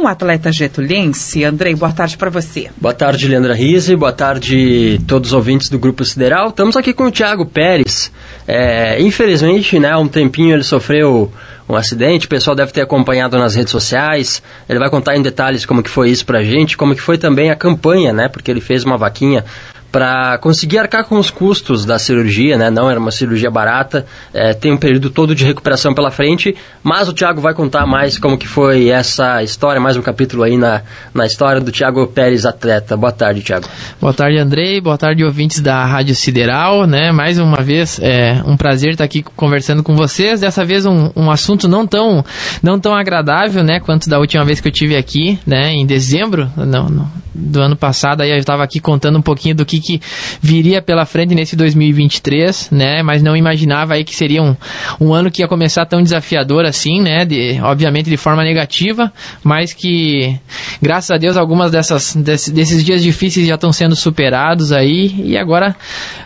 um atleta getulense. Andrei, boa tarde para você. Boa tarde, Leandra Rise. Boa tarde, todos os ouvintes do Grupo Sideral. Estamos aqui com o Thiago Pérez. É, infelizmente, né, há um tempinho ele sofreu um acidente, o pessoal deve ter acompanhado nas redes sociais. Ele vai contar em detalhes como que foi isso pra gente, como que foi também a campanha, né? Porque ele fez uma vaquinha para conseguir arcar com os custos da cirurgia, né? Não era uma cirurgia barata, é, tem um período todo de recuperação pela frente, mas o Thiago vai contar mais como que foi essa história, mais um capítulo aí na, na história do Thiago Pérez, atleta. Boa tarde, Thiago. Boa tarde, Andrei. Boa tarde, ouvintes da Rádio Sideral, né? Mais uma vez, é um prazer estar aqui conversando com vocês. Dessa vez um, um assunto não tão, não tão agradável, né? Quanto da última vez que eu tive aqui, né? Em dezembro não, não, do ano passado, aí eu estava aqui contando um pouquinho do que que viria pela frente nesse 2023, né? Mas não imaginava aí que seria um, um ano que ia começar tão desafiador assim, né? De, obviamente de forma negativa, mas que graças a Deus algumas dessas desse, desses dias difíceis já estão sendo superados aí e agora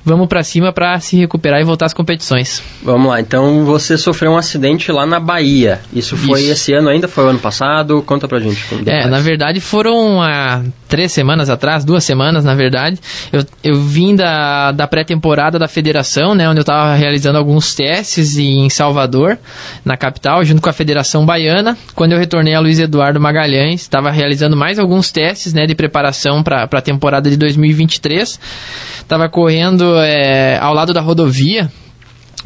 vamos para cima para se recuperar e voltar às competições. Vamos lá. Então você sofreu um acidente lá na Bahia. Isso foi Isso. esse ano ainda? Foi o ano passado? Conta pra gente. É, na verdade foram há três semanas atrás, duas semanas na verdade. Eu eu vim da, da pré-temporada da federação, né, onde eu estava realizando alguns testes em Salvador, na capital, junto com a Federação Baiana. Quando eu retornei a Luiz Eduardo Magalhães, estava realizando mais alguns testes né, de preparação para a temporada de 2023. Estava correndo é, ao lado da rodovia,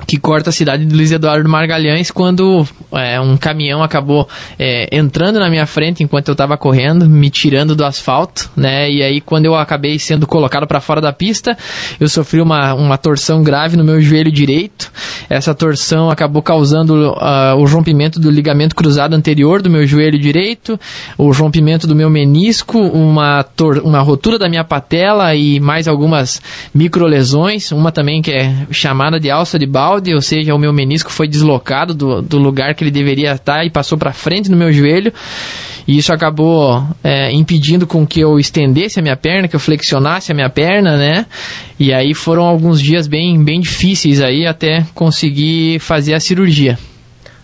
que corta a cidade de Luiz Eduardo Margalhães quando é, um caminhão acabou é, entrando na minha frente enquanto eu estava correndo, me tirando do asfalto, né? E aí quando eu acabei sendo colocado para fora da pista, eu sofri uma, uma torção grave no meu joelho direito. Essa torção acabou causando uh, o rompimento do ligamento cruzado anterior do meu joelho direito, o rompimento do meu menisco, uma, uma rotura da minha patela e mais algumas microlesões, uma também que é chamada de alça de balde ou seja, o meu menisco foi deslocado do, do lugar que ele deveria estar e passou para frente no meu joelho. E isso acabou é, impedindo com que eu estendesse a minha perna, que eu flexionasse a minha perna, né? E aí foram alguns dias bem, bem difíceis aí até conseguir fazer a cirurgia.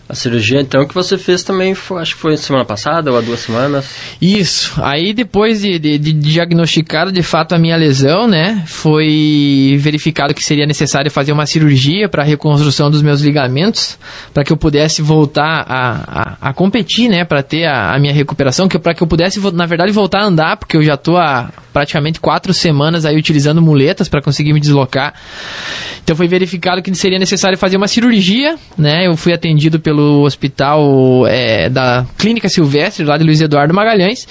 A cirurgia, então, que você fez também, foi, acho que foi semana passada ou há duas semanas? Isso. Aí, depois de, de, de diagnosticado de fato a minha lesão, né, foi verificado que seria necessário fazer uma cirurgia para reconstrução dos meus ligamentos, para que eu pudesse voltar a, a, a competir, né, para ter a, a, minha recuperação, que para que eu pudesse, na verdade, voltar a andar, porque eu já estou há praticamente quatro semanas aí utilizando muletas para conseguir me deslocar. Então, foi verificado que seria necessário fazer uma cirurgia, né, eu fui atendido pelo pelo hospital é, da Clínica Silvestre, lá de Luiz Eduardo Magalhães.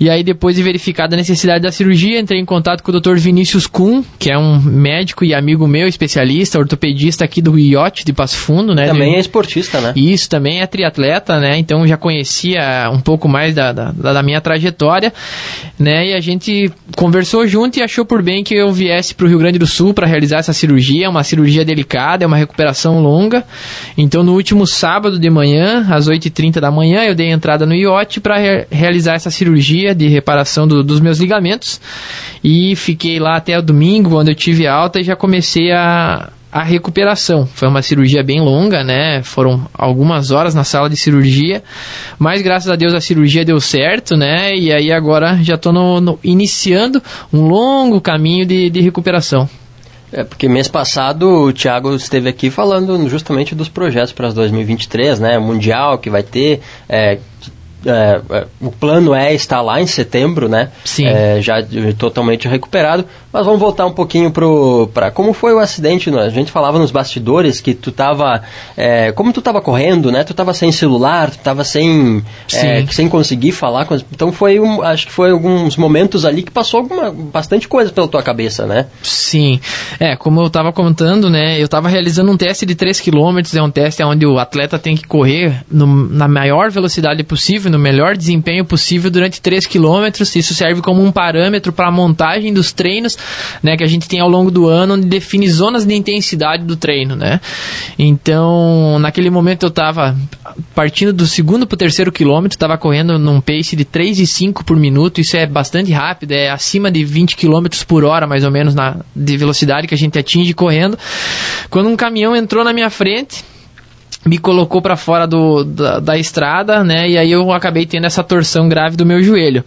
E aí, depois de verificada a necessidade da cirurgia, entrei em contato com o Dr. Vinícius Kuhn, que é um médico e amigo meu, especialista, ortopedista aqui do IOT de Passo Fundo, né? Também é esportista, né? Isso, também é triatleta, né? Então já conhecia um pouco mais da, da, da minha trajetória, né? E a gente conversou junto e achou por bem que eu viesse para o Rio Grande do Sul para realizar essa cirurgia. É uma cirurgia delicada, é uma recuperação longa. Então, no último sábado, sábado de manhã, às 8h30 da manhã, eu dei entrada no iote para re realizar essa cirurgia de reparação do, dos meus ligamentos. E fiquei lá até o domingo, quando eu tive alta, e já comecei a, a recuperação. Foi uma cirurgia bem longa, né? Foram algumas horas na sala de cirurgia, mas graças a Deus a cirurgia deu certo, né? E aí agora já estou iniciando um longo caminho de, de recuperação. É, porque mês passado o Thiago esteve aqui falando justamente dos projetos para 2023, né? Mundial que vai ter, é, é, é, o plano é estar lá em setembro, né? Sim. É, já totalmente recuperado. Mas vamos voltar um pouquinho para como foi o acidente. Né? A gente falava nos bastidores que tu tava. É, como tu tava correndo, né? Tu tava sem celular, tu tava sem. É, sem conseguir falar. Com, então foi um, acho que foi alguns momentos ali que passou alguma, bastante coisa pela tua cabeça, né? Sim. É, como eu tava contando, né? Eu tava realizando um teste de 3 km, é um teste onde o atleta tem que correr no, na maior velocidade possível no melhor desempenho possível durante 3 quilômetros. Isso serve como um parâmetro para a montagem dos treinos né, que a gente tem ao longo do ano, onde define zonas de intensidade do treino. Né? Então, naquele momento eu estava partindo do segundo para o terceiro quilômetro, estava correndo num pace de 3,5 por minuto. Isso é bastante rápido, é acima de 20 km por hora, mais ou menos, na, de velocidade que a gente atinge correndo. Quando um caminhão entrou na minha frente me colocou para fora do, da, da estrada, né? E aí eu acabei tendo essa torção grave do meu joelho.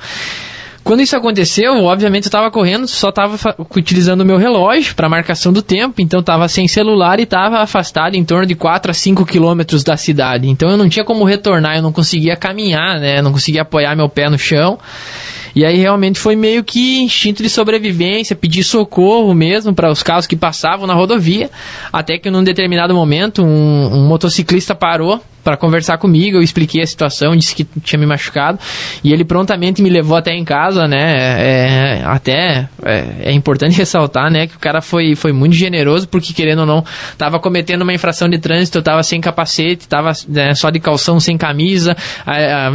Quando isso aconteceu, obviamente eu estava correndo, só estava utilizando o meu relógio para marcação do tempo, então estava sem celular e estava afastado em torno de 4 a 5 quilômetros da cidade. Então eu não tinha como retornar, eu não conseguia caminhar, né? Não conseguia apoiar meu pé no chão. E aí realmente foi meio que instinto de sobrevivência, pedir socorro mesmo para os carros que passavam na rodovia, até que num determinado momento um, um motociclista parou para conversar comigo, eu expliquei a situação, disse que tinha me machucado e ele prontamente me levou até em casa, né? É, até é, é, importante ressaltar, né, que o cara foi, foi muito generoso porque querendo ou não estava cometendo uma infração de trânsito, estava sem capacete, estava né, só de calção, sem camisa,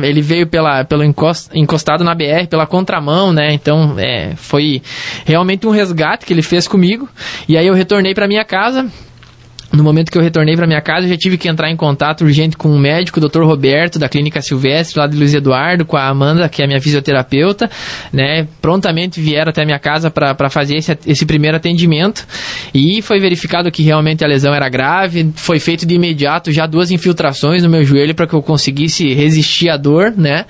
ele veio pela pelo encostado na BR pela contramão, né? Então é, foi realmente um resgate que ele fez comigo e aí eu retornei para minha casa no momento que eu retornei para minha casa, eu já tive que entrar em contato urgente com o um médico, o Dr. Roberto, da Clínica Silvestre, lá de Luiz Eduardo, com a Amanda, que é a minha fisioterapeuta, né? Prontamente vieram até a minha casa para fazer esse, esse primeiro atendimento e foi verificado que realmente a lesão era grave. Foi feito de imediato já duas infiltrações no meu joelho para que eu conseguisse resistir à dor, né?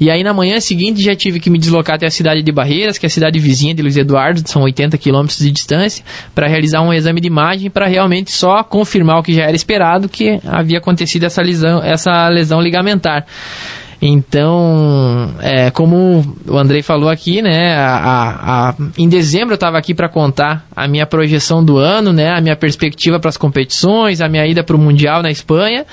E aí na manhã seguinte já tive que me deslocar até a cidade de Barreiras, que é a cidade vizinha de Luiz Eduardo, são 80 quilômetros de distância, para realizar um exame de imagem para realmente só confirmar o que já era esperado, que havia acontecido essa lesão, essa lesão ligamentar. Então, é, como o Andrei falou aqui, né, a, a, em dezembro eu estava aqui para contar a minha projeção do ano, né, a minha perspectiva para as competições, a minha ida para o Mundial na Espanha.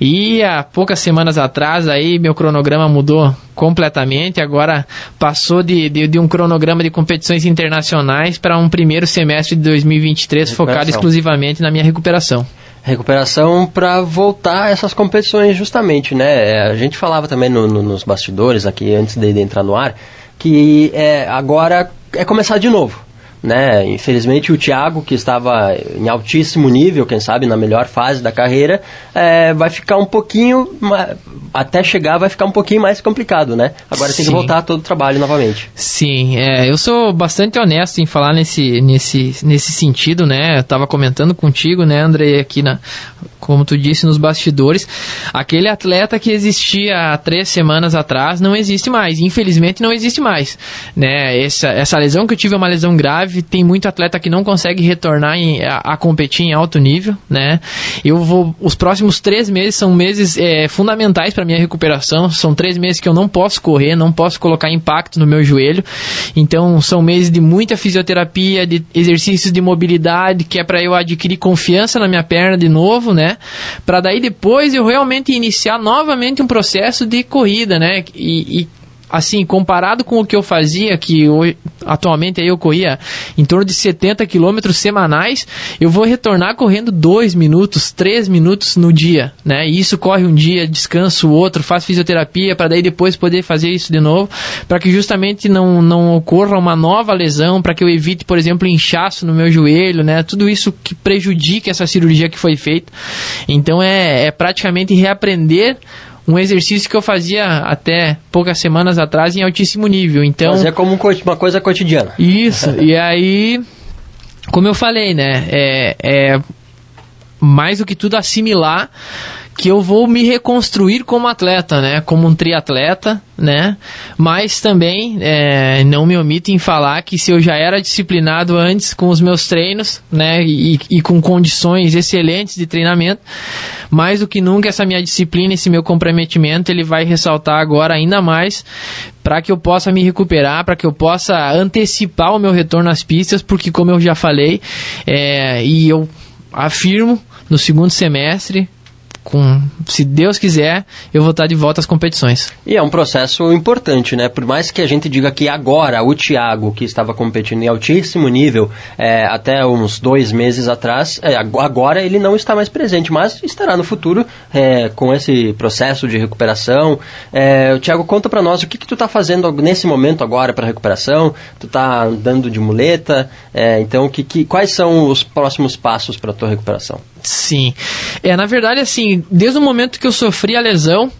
E há poucas semanas atrás aí meu cronograma mudou completamente. Agora passou de, de, de um cronograma de competições internacionais para um primeiro semestre de 2023 focado exclusivamente na minha recuperação recuperação para voltar a essas competições justamente, né? É, a gente falava também no, no, nos bastidores aqui antes de, de entrar no ar que é, agora é começar de novo. Né? Infelizmente o Thiago, que estava em altíssimo nível, quem sabe na melhor fase da carreira, é, vai ficar um pouquinho, até chegar vai ficar um pouquinho mais complicado, né? Agora Sim. tem que voltar todo o trabalho novamente. Sim, é, eu sou bastante honesto em falar nesse, nesse, nesse sentido, né? Eu estava comentando contigo, né, André, aqui na, como tu disse, nos bastidores, aquele atleta que existia há três semanas atrás não existe mais, infelizmente não existe mais, né? Essa, essa lesão que eu tive é uma lesão grave, tem muito atleta que não consegue retornar em, a, a, competir em alto nível, né? Eu vou, os próximos três meses são meses é, fundamentais para minha recuperação, são três meses que eu não posso correr, não posso colocar impacto no meu joelho, então são meses de muita fisioterapia, de exercícios de mobilidade, que é para eu adquirir confiança na minha perna de novo, né? Para daí depois eu realmente iniciar novamente um processo de corrida, né? E, e assim, comparado com o que eu fazia, que atualmente eu corria em torno de 70 quilômetros semanais, eu vou retornar correndo 2 minutos, 3 minutos no dia, né? E isso corre um dia, descanso o outro, faço fisioterapia para daí depois poder fazer isso de novo, para que justamente não, não ocorra uma nova lesão, para que eu evite, por exemplo, inchaço no meu joelho, né? Tudo isso que prejudique essa cirurgia que foi feita. Então é, é praticamente reaprender um exercício que eu fazia até poucas semanas atrás em altíssimo nível. Então, Mas é como uma coisa cotidiana. Isso, e aí, como eu falei, né, é, é mais do que tudo assimilar que eu vou me reconstruir como atleta, né? Como um triatleta, né? Mas também é, não me omito em falar que se eu já era disciplinado antes com os meus treinos, né? E, e com condições excelentes de treinamento, mais do que nunca essa minha disciplina, esse meu comprometimento, ele vai ressaltar agora ainda mais para que eu possa me recuperar, para que eu possa antecipar o meu retorno às pistas, porque como eu já falei, é, e eu afirmo no segundo semestre com, se Deus quiser, eu vou estar de volta às competições. E é um processo importante, né? Por mais que a gente diga que agora o Thiago, que estava competindo em altíssimo nível é, até uns dois meses atrás, é, agora ele não está mais presente, mas estará no futuro é, com esse processo de recuperação. É, Thiago, conta para nós o que, que tu está fazendo nesse momento agora para recuperação. Tu está andando de muleta, é, então que, que, quais são os próximos passos para tua recuperação? Sim. É, na verdade, assim, desde o momento que eu sofri a lesão,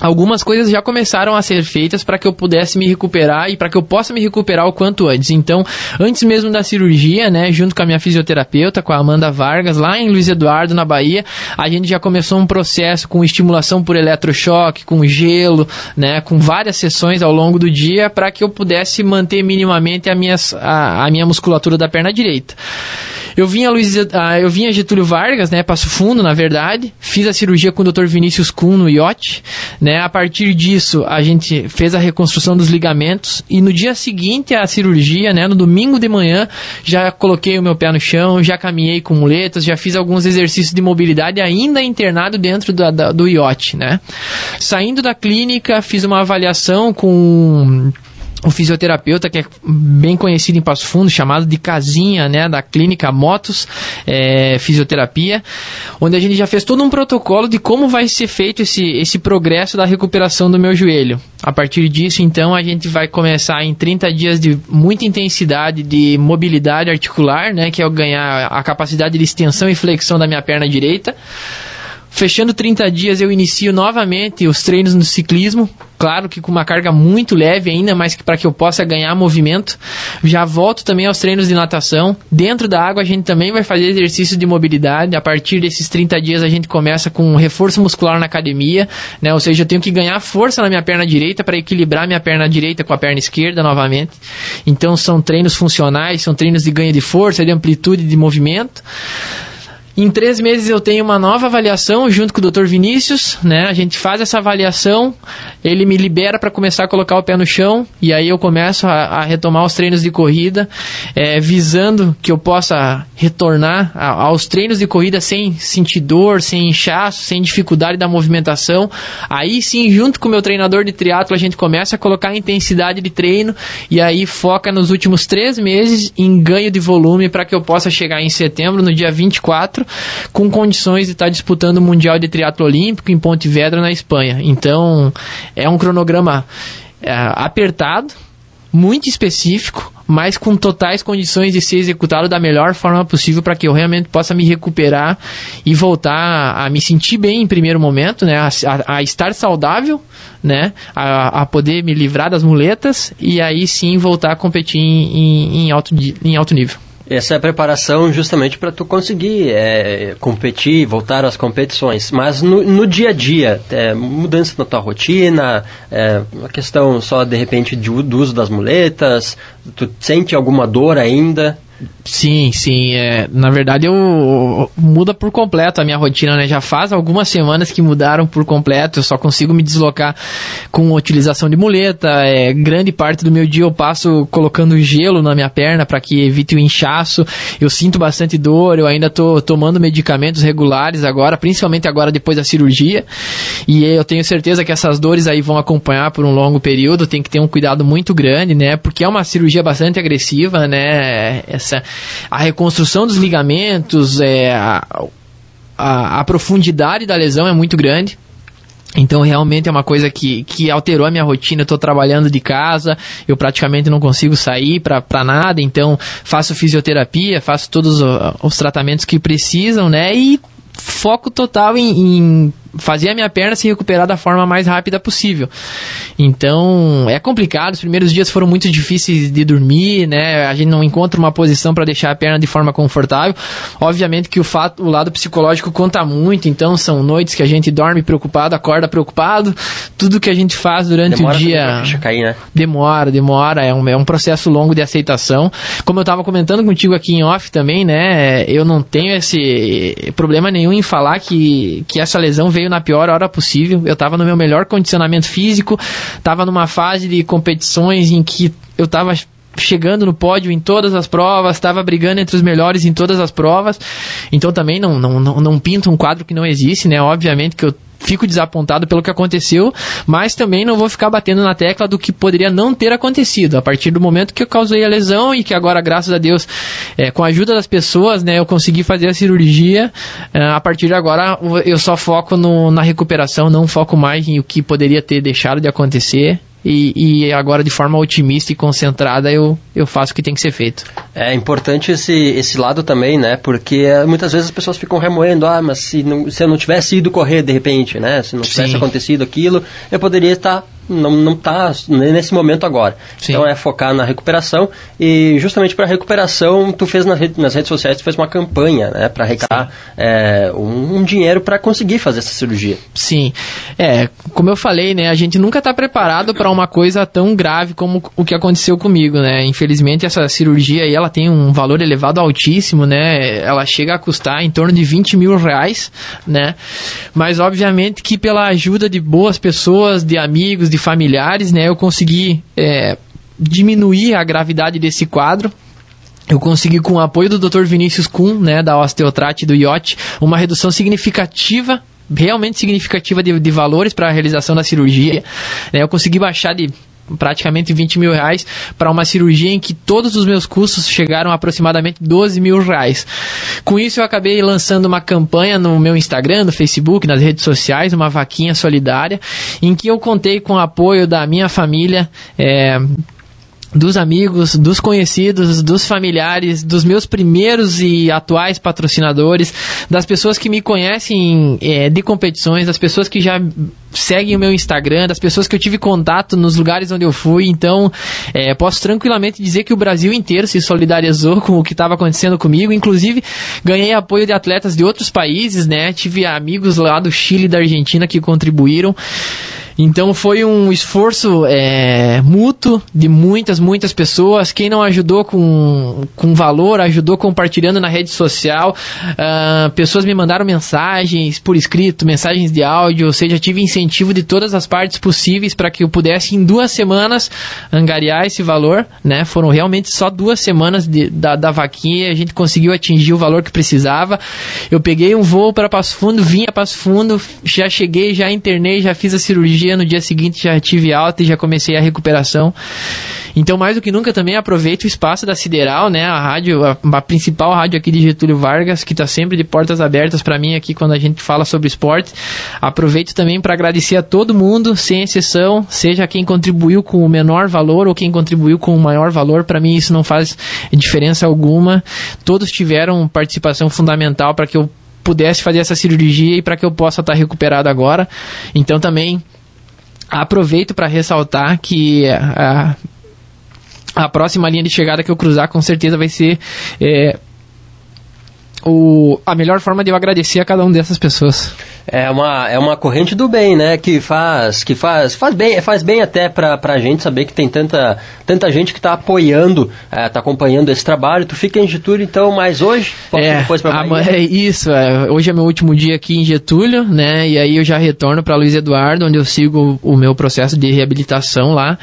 algumas coisas já começaram a ser feitas para que eu pudesse me recuperar e para que eu possa me recuperar o quanto antes. Então, antes mesmo da cirurgia, né, junto com a minha fisioterapeuta, com a Amanda Vargas, lá em Luiz Eduardo, na Bahia, a gente já começou um processo com estimulação por eletrochoque, com gelo, né, com várias sessões ao longo do dia para que eu pudesse manter minimamente a, minhas, a, a minha musculatura da perna direita. Eu vim a, Luiz, eu vim a Getúlio Vargas, né, Passo Fundo, na verdade, fiz a cirurgia com o Dr. Vinícius Kuhn no IOT, né, a partir disso a gente fez a reconstrução dos ligamentos e no dia seguinte à cirurgia, né, no domingo de manhã, já coloquei o meu pé no chão, já caminhei com muletas, já fiz alguns exercícios de mobilidade ainda internado dentro da, do IOT, né. Saindo da clínica, fiz uma avaliação com o fisioterapeuta que é bem conhecido em Passo Fundo, chamado de Casinha, né, da clínica Motos é, Fisioterapia, onde a gente já fez todo um protocolo de como vai ser feito esse, esse progresso da recuperação do meu joelho. A partir disso, então, a gente vai começar em 30 dias de muita intensidade de mobilidade articular, né, que é ganhar a capacidade de extensão e flexão da minha perna direita. Fechando 30 dias, eu inicio novamente os treinos no ciclismo, claro que com uma carga muito leve ainda, mas para que eu possa ganhar movimento. Já volto também aos treinos de natação. Dentro da água a gente também vai fazer exercício de mobilidade. A partir desses 30 dias a gente começa com um reforço muscular na academia, né? Ou seja, eu tenho que ganhar força na minha perna direita para equilibrar minha perna direita com a perna esquerda novamente. Então são treinos funcionais, são treinos de ganho de força, de amplitude de movimento. Em três meses eu tenho uma nova avaliação junto com o Dr. Vinícius, né? A gente faz essa avaliação, ele me libera para começar a colocar o pé no chão e aí eu começo a, a retomar os treinos de corrida, é, visando que eu possa retornar a, aos treinos de corrida sem sentir dor, sem inchaço, sem dificuldade da movimentação. Aí sim, junto com o meu treinador de triatlo, a gente começa a colocar a intensidade de treino e aí foca nos últimos três meses em ganho de volume para que eu possa chegar em setembro, no dia 24 com condições de estar disputando o Mundial de Triatlo Olímpico em Pontevedra, na Espanha. Então, é um cronograma é, apertado, muito específico, mas com totais condições de ser executado da melhor forma possível para que eu realmente possa me recuperar e voltar a me sentir bem em primeiro momento, né, a, a, a estar saudável, né, a, a, poder me livrar das muletas e aí sim voltar a competir em, em, em alto, em alto nível. Essa é a preparação justamente para tu conseguir é, competir, voltar às competições. Mas no, no dia a dia, é, mudança na tua rotina, é, a questão só de repente de, do uso das muletas, tu sente alguma dor ainda? Sim, sim. É, na verdade, eu, muda por completo a minha rotina, né? Já faz algumas semanas que mudaram por completo. Eu só consigo me deslocar com utilização de muleta. É, grande parte do meu dia eu passo colocando gelo na minha perna para que evite o inchaço. Eu sinto bastante dor. Eu ainda estou tomando medicamentos regulares agora, principalmente agora depois da cirurgia. E eu tenho certeza que essas dores aí vão acompanhar por um longo período. Tem que ter um cuidado muito grande, né? Porque é uma cirurgia bastante agressiva, né? Essa a reconstrução dos ligamentos, é, a, a, a profundidade da lesão é muito grande. Então, realmente é uma coisa que, que alterou a minha rotina. Eu estou trabalhando de casa, eu praticamente não consigo sair para nada. Então, faço fisioterapia, faço todos os, os tratamentos que precisam, né? E foco total em, em fazer a minha perna se recuperar da forma mais rápida possível. Então, é complicado, os primeiros dias foram muito difíceis de dormir, né? A gente não encontra uma posição para deixar a perna de forma confortável. Obviamente que o fato, o lado psicológico conta muito, então são noites que a gente dorme preocupado, acorda preocupado. Tudo que a gente faz durante demora o dia cair, né? demora, demora, é um, é um processo longo de aceitação. Como eu estava comentando contigo aqui em off também, né? Eu não tenho esse problema nenhum em falar que, que essa lesão veio veio na pior hora possível. Eu estava no meu melhor condicionamento físico, estava numa fase de competições em que eu estava chegando no pódio em todas as provas, estava brigando entre os melhores em todas as provas. Então também não, não, não, não pinta um quadro que não existe, né? Obviamente que eu fico desapontado pelo que aconteceu, mas também não vou ficar batendo na tecla do que poderia não ter acontecido. A partir do momento que eu causei a lesão e que agora, graças a Deus, é, com a ajuda das pessoas, né, eu consegui fazer a cirurgia. É, a partir de agora, eu só foco no, na recuperação, não foco mais em o que poderia ter deixado de acontecer e, e, agora de forma otimista e concentrada eu, eu faço o que tem que ser feito. É importante esse, esse lado também, né? Porque muitas vezes as pessoas ficam remoendo, ah, mas se, não, se eu não tivesse ido correr de repente, né? Se não tivesse Sim. acontecido aquilo, eu poderia estar não não está nesse momento agora. Sim. Então é focar na recuperação e justamente para recuperação tu fez nas, rede, nas redes sociais tu fez uma campanha, né, para arrecadar é, um, um, dinheiro para conseguir fazer essa cirurgia. Sim, é como eu falei, né, a gente nunca está preparado para uma coisa tão grave como o que aconteceu comigo, né. Infelizmente essa cirurgia aí ela tem um valor elevado altíssimo, né. Ela chega a custar em torno de 20 mil reais, né. Mas obviamente que pela ajuda de boas pessoas, de amigos, de familiares, né, eu consegui é, diminuir a gravidade desse quadro. Eu consegui, com o apoio do Dr. Vinícius Kuhn, né, da Osteotrate do IOT, uma redução significativa realmente significativa de, de valores para a realização da cirurgia. Né, eu consegui baixar de praticamente 20 mil reais para uma cirurgia em que todos os meus custos chegaram a aproximadamente 12 mil reais. Com isso eu acabei lançando uma campanha no meu Instagram, no Facebook, nas redes sociais, uma vaquinha solidária, em que eu contei com o apoio da minha família. É, dos amigos, dos conhecidos, dos familiares, dos meus primeiros e atuais patrocinadores, das pessoas que me conhecem é, de competições, das pessoas que já seguem o meu Instagram, das pessoas que eu tive contato nos lugares onde eu fui. Então, é, posso tranquilamente dizer que o Brasil inteiro se solidarizou com o que estava acontecendo comigo. Inclusive, ganhei apoio de atletas de outros países, né? Tive amigos lá do Chile e da Argentina que contribuíram. Então foi um esforço é, mútuo de muitas, muitas pessoas. Quem não ajudou com, com valor, ajudou compartilhando na rede social. Uh, pessoas me mandaram mensagens por escrito, mensagens de áudio, ou seja, tive incentivo de todas as partes possíveis para que eu pudesse, em duas semanas, angariar esse valor. Né? Foram realmente só duas semanas de, da, da vaquinha a gente conseguiu atingir o valor que precisava. Eu peguei um voo para Passo Fundo, vim a Passo Fundo, já cheguei, já internei, já fiz a cirurgia dia, no dia seguinte já tive alta e já comecei a recuperação. Então, mais do que nunca, também aproveito o espaço da Sideral, né? A rádio, a, a principal rádio aqui de Getúlio Vargas, que está sempre de portas abertas para mim aqui quando a gente fala sobre esporte. Aproveito também para agradecer a todo mundo, sem exceção, seja quem contribuiu com o menor valor ou quem contribuiu com o maior valor. Para mim, isso não faz diferença alguma. Todos tiveram participação fundamental para que eu pudesse fazer essa cirurgia e para que eu possa estar tá recuperado agora. Então, também aproveito para ressaltar que a, a próxima linha de chegada que eu cruzar com certeza vai ser é, o, a melhor forma de eu agradecer a cada uma dessas pessoas. É uma, é uma corrente do bem, né? Que faz, que faz, faz bem, faz bem até para a gente saber que tem tanta, tanta gente que está apoiando, está é, acompanhando esse trabalho. Tu fica em Getúlio, então, mas hoje, é, depois para É isso, é, hoje é meu último dia aqui em Getúlio, né? E aí eu já retorno para Luiz Eduardo, onde eu sigo o meu processo de reabilitação lá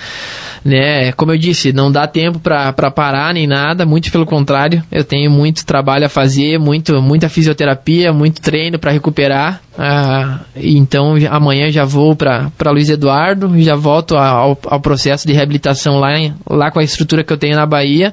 né? Como eu disse, não dá tempo para parar nem nada, muito pelo contrário, eu tenho muito trabalho a fazer, muito, muita fisioterapia, muito treino para recuperar. Ah, então amanhã já vou para Luiz Eduardo, já volto ao, ao processo de reabilitação lá, em, lá com a estrutura que eu tenho na Bahia,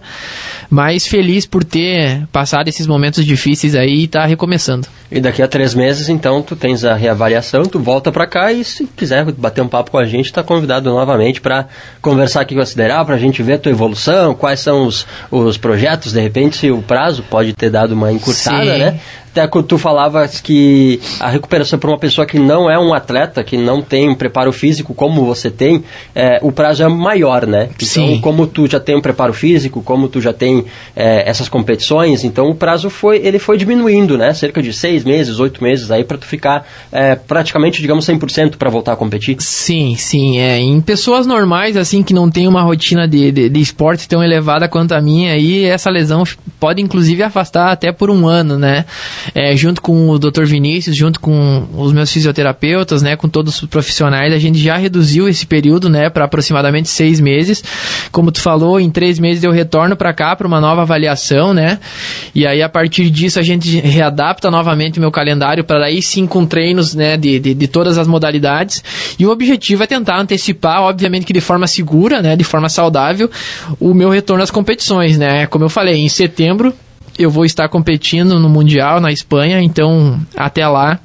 mas feliz por ter passado esses momentos difíceis aí e tá recomeçando. E daqui a três meses, então, tu tens a reavaliação, tu volta para cá e se quiser bater um papo com a gente, está convidado novamente para conversar aqui com a Sideral, para a gente ver a tua evolução, quais são os, os projetos, de repente, se o prazo pode ter dado uma encurtada, Sim. né? até quando tu falavas que a recuperação para uma pessoa que não é um atleta, que não tem um preparo físico como você tem, é, o prazo é maior, né? Então, Sim. como tu já tem um preparo físico, como tu já tem é, essas competições, então o prazo foi, ele foi diminuindo, né? Cerca de seis meses, oito meses aí para tu ficar é, praticamente, digamos, 100% para voltar a competir. Sim, sim. É. Em pessoas normais, assim, que não tem uma rotina de, de, de esporte tão elevada quanto a minha, aí essa lesão pode inclusive afastar até por um ano, né? é, junto com o Dr. Vinícius, junto com os meus fisioterapeutas, né, com todos os profissionais, a gente já reduziu esse período, né, para aproximadamente seis meses. Como tu falou, em três meses eu retorno para cá para uma nova avaliação, né, e aí a partir disso a gente readapta novamente meu calendário para aí sim com treinos, né, de, de, de todas as modalidades. E o objetivo é tentar antecipar, obviamente que de forma segura, né, de forma saudável, o meu retorno às competições, né. Como eu falei, em setembro eu vou estar competindo no Mundial na Espanha, então até lá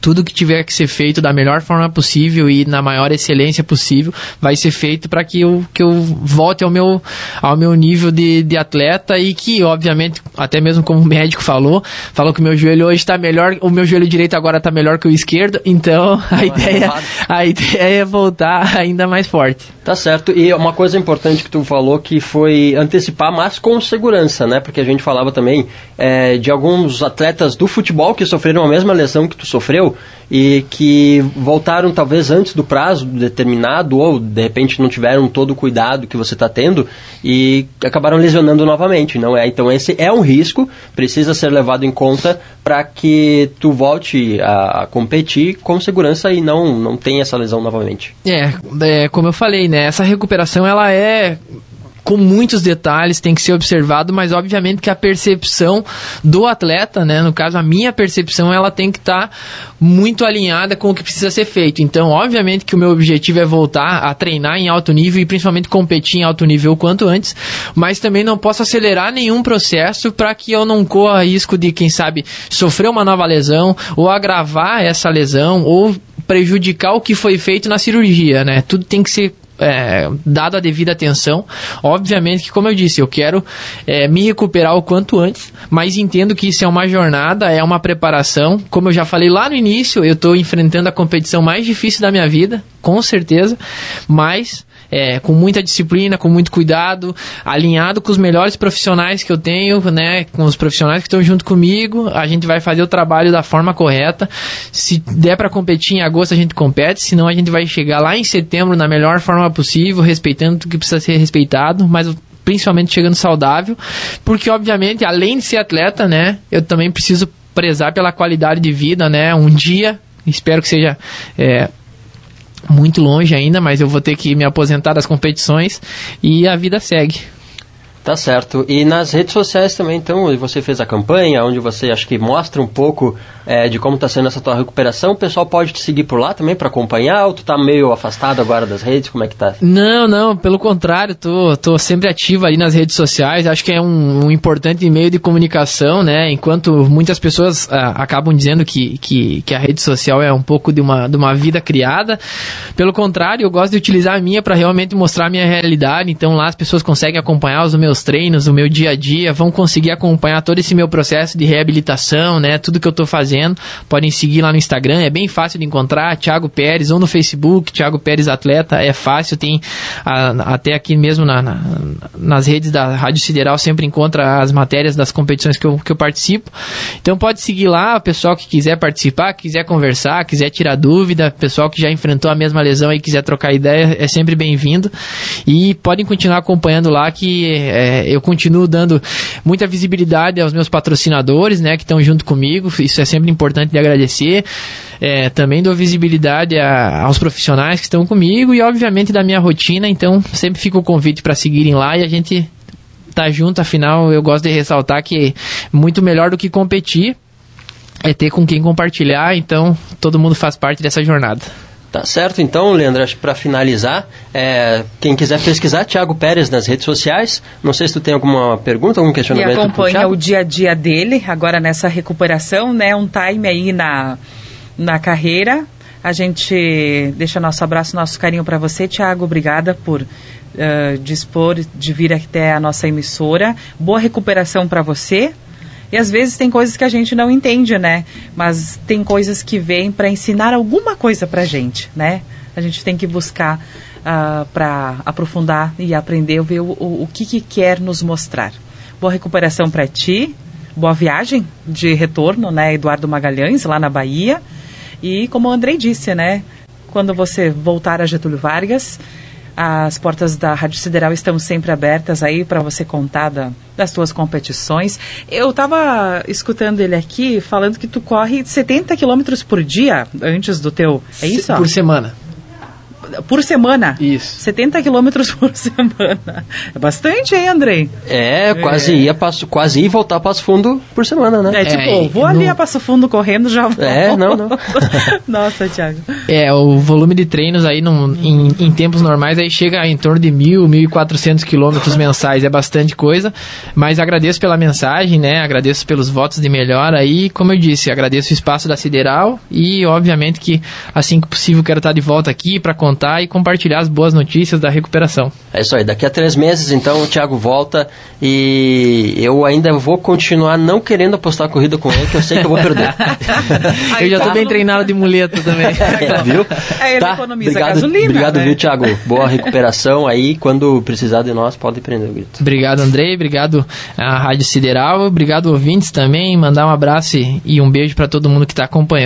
tudo que tiver que ser feito da melhor forma possível e na maior excelência possível vai ser feito para que eu, que eu volte ao meu, ao meu nível de, de atleta e que, obviamente, até mesmo como o médico falou, falou que o meu joelho hoje está melhor, o meu joelho direito agora está melhor que o esquerdo, então a ideia, a ideia é voltar ainda mais forte. Tá certo. E uma coisa importante que tu falou que foi antecipar, mas com segurança, né? Porque a gente falava também é, de alguns atletas do futebol que sofreram a mesma lesão que tu sofreu e que voltaram talvez antes do prazo determinado ou de repente não tiveram todo o cuidado que você está tendo e acabaram lesionando novamente, não é? Então esse é um risco, precisa ser levado em conta para que tu volte a, a, competir com segurança e não não tenha essa lesão novamente. É, é como eu falei, né? Essa recuperação ela é com muitos detalhes, tem que ser observado, mas obviamente que a percepção do atleta, né, no caso a minha percepção, ela tem que estar tá muito alinhada com o que precisa ser feito. Então, obviamente que o meu objetivo é voltar a treinar em alto nível e principalmente competir em alto nível o quanto antes, mas também não posso acelerar nenhum processo para que eu não corra risco de, quem sabe, sofrer uma nova lesão ou agravar essa lesão ou prejudicar o que foi feito na cirurgia, né? Tudo tem que ser é, dado a devida atenção. Obviamente que, como eu disse, eu quero é, me recuperar o quanto antes, mas entendo que isso é uma jornada, é uma preparação. Como eu já falei lá no início, eu estou enfrentando a competição mais difícil da minha vida, com certeza, mas é, com muita disciplina, com muito cuidado, alinhado com os melhores profissionais que eu tenho, né, com os profissionais que estão junto comigo, a gente vai fazer o trabalho da forma correta. Se der para competir em agosto, a gente compete, senão a gente vai chegar lá em setembro na melhor forma possível, respeitando o que precisa ser respeitado, mas principalmente chegando saudável, porque obviamente, além de ser atleta, né, eu também preciso prezar pela qualidade de vida, né, um dia, espero que seja é, muito longe ainda, mas eu vou ter que me aposentar das competições e a vida segue. Tá certo. E nas redes sociais também, então, você fez a campanha, onde você acho que mostra um pouco é, de como está sendo essa tua recuperação. O pessoal pode te seguir por lá também para acompanhar ou tu tá meio afastado agora das redes? Como é que tá? Não, não, pelo contrário, tô, tô sempre ativo ali nas redes sociais. Acho que é um, um importante meio de comunicação, né? Enquanto muitas pessoas ah, acabam dizendo que, que, que, a rede social é um pouco de uma, de uma vida criada. Pelo contrário, eu gosto de utilizar a minha para realmente mostrar a minha realidade. Então lá as pessoas conseguem acompanhar os meus treinos, o meu dia a dia, vão conseguir acompanhar todo esse meu processo de reabilitação, né? Tudo que eu estou fazendo. Podem seguir lá no Instagram, é bem fácil de encontrar, Thiago Pérez, ou no Facebook, Thiago Pérez Atleta, é fácil, tem a, até aqui mesmo na, na, nas redes da Rádio Sideral sempre encontra as matérias das competições que eu, que eu participo. Então pode seguir lá, o pessoal que quiser participar, quiser conversar, quiser tirar dúvida, pessoal que já enfrentou a mesma lesão e quiser trocar ideia, é sempre bem-vindo. E podem continuar acompanhando lá que é, eu continuo dando muita visibilidade aos meus patrocinadores, né, que estão junto comigo. Isso é sempre importante de agradecer. É, também dou visibilidade a, aos profissionais que estão comigo e, obviamente, da minha rotina. Então, sempre fica o convite para seguirem lá e a gente tá junto. Afinal, eu gosto de ressaltar que muito melhor do que competir é ter com quem compartilhar. Então, todo mundo faz parte dessa jornada. Tá certo, então, Leandro, acho para finalizar, é, quem quiser pesquisar Thiago Pérez nas redes sociais, não sei se tu tem alguma pergunta, algum questionamento. E acompanha o dia a dia dele, agora nessa recuperação, né? Um time aí na, na carreira. A gente deixa nosso abraço, nosso carinho para você, Thiago. Obrigada por uh, dispor de vir até a nossa emissora. Boa recuperação para você, e às vezes tem coisas que a gente não entende, né? Mas tem coisas que vêm para ensinar alguma coisa para a gente, né? A gente tem que buscar uh, ah, para aprofundar e aprender, ver o, o, o que, que quer nos mostrar. Boa recuperação para ti, boa viagem de retorno, né, Eduardo Magalhães, lá na Bahia. E como o Andrei disse, né, quando você voltar a Getúlio Vargas, as portas da Rádio Sideral estão sempre abertas aí para você contar da, das tuas competições. Eu estava escutando ele aqui falando que tu corre 70 quilômetros por dia antes do teu. É isso? Por semana. Por semana. Isso. 70 quilômetros por semana. É bastante, hein, Andrei? É, quase ia passo, quase ir voltar Passo Fundo por semana, né? É, tipo, É, vou ali no- a Passo Fundo correndo, já volto. É, não, não. Nossa, Thiago. É, o volume de treinos aí num- em, em tempos normais aí chega em torno de mil, mil e quatrocentos quilômetros mensais, é bastante coisa, mas agradeço pela mensagem, né, agradeço pelos votos de melhora aí, como eu disse, agradeço o espaço da Sideral e obviamente que assim que possível quero estar de volta aqui para contar e compartilhar as boas notícias da recuperação. É isso aí, daqui a três meses então o Thiago volta e eu ainda vou continuar não querendo apostar a corrida com ele, que eu sei que eu vou perder. eu já tá. tô bem treinado de muleta também. É, viu? É, ele economiza obrigado, gasolina, Obrigado, né? viu, Thiago? Boa recuperação aí. Quando precisar de nós, pode prender o grito. Obrigado, Andrei. Obrigado à Rádio Sideral. Obrigado, ouvintes também. Mandar um abraço e- e um beijo para todo mundo que está acompanhando.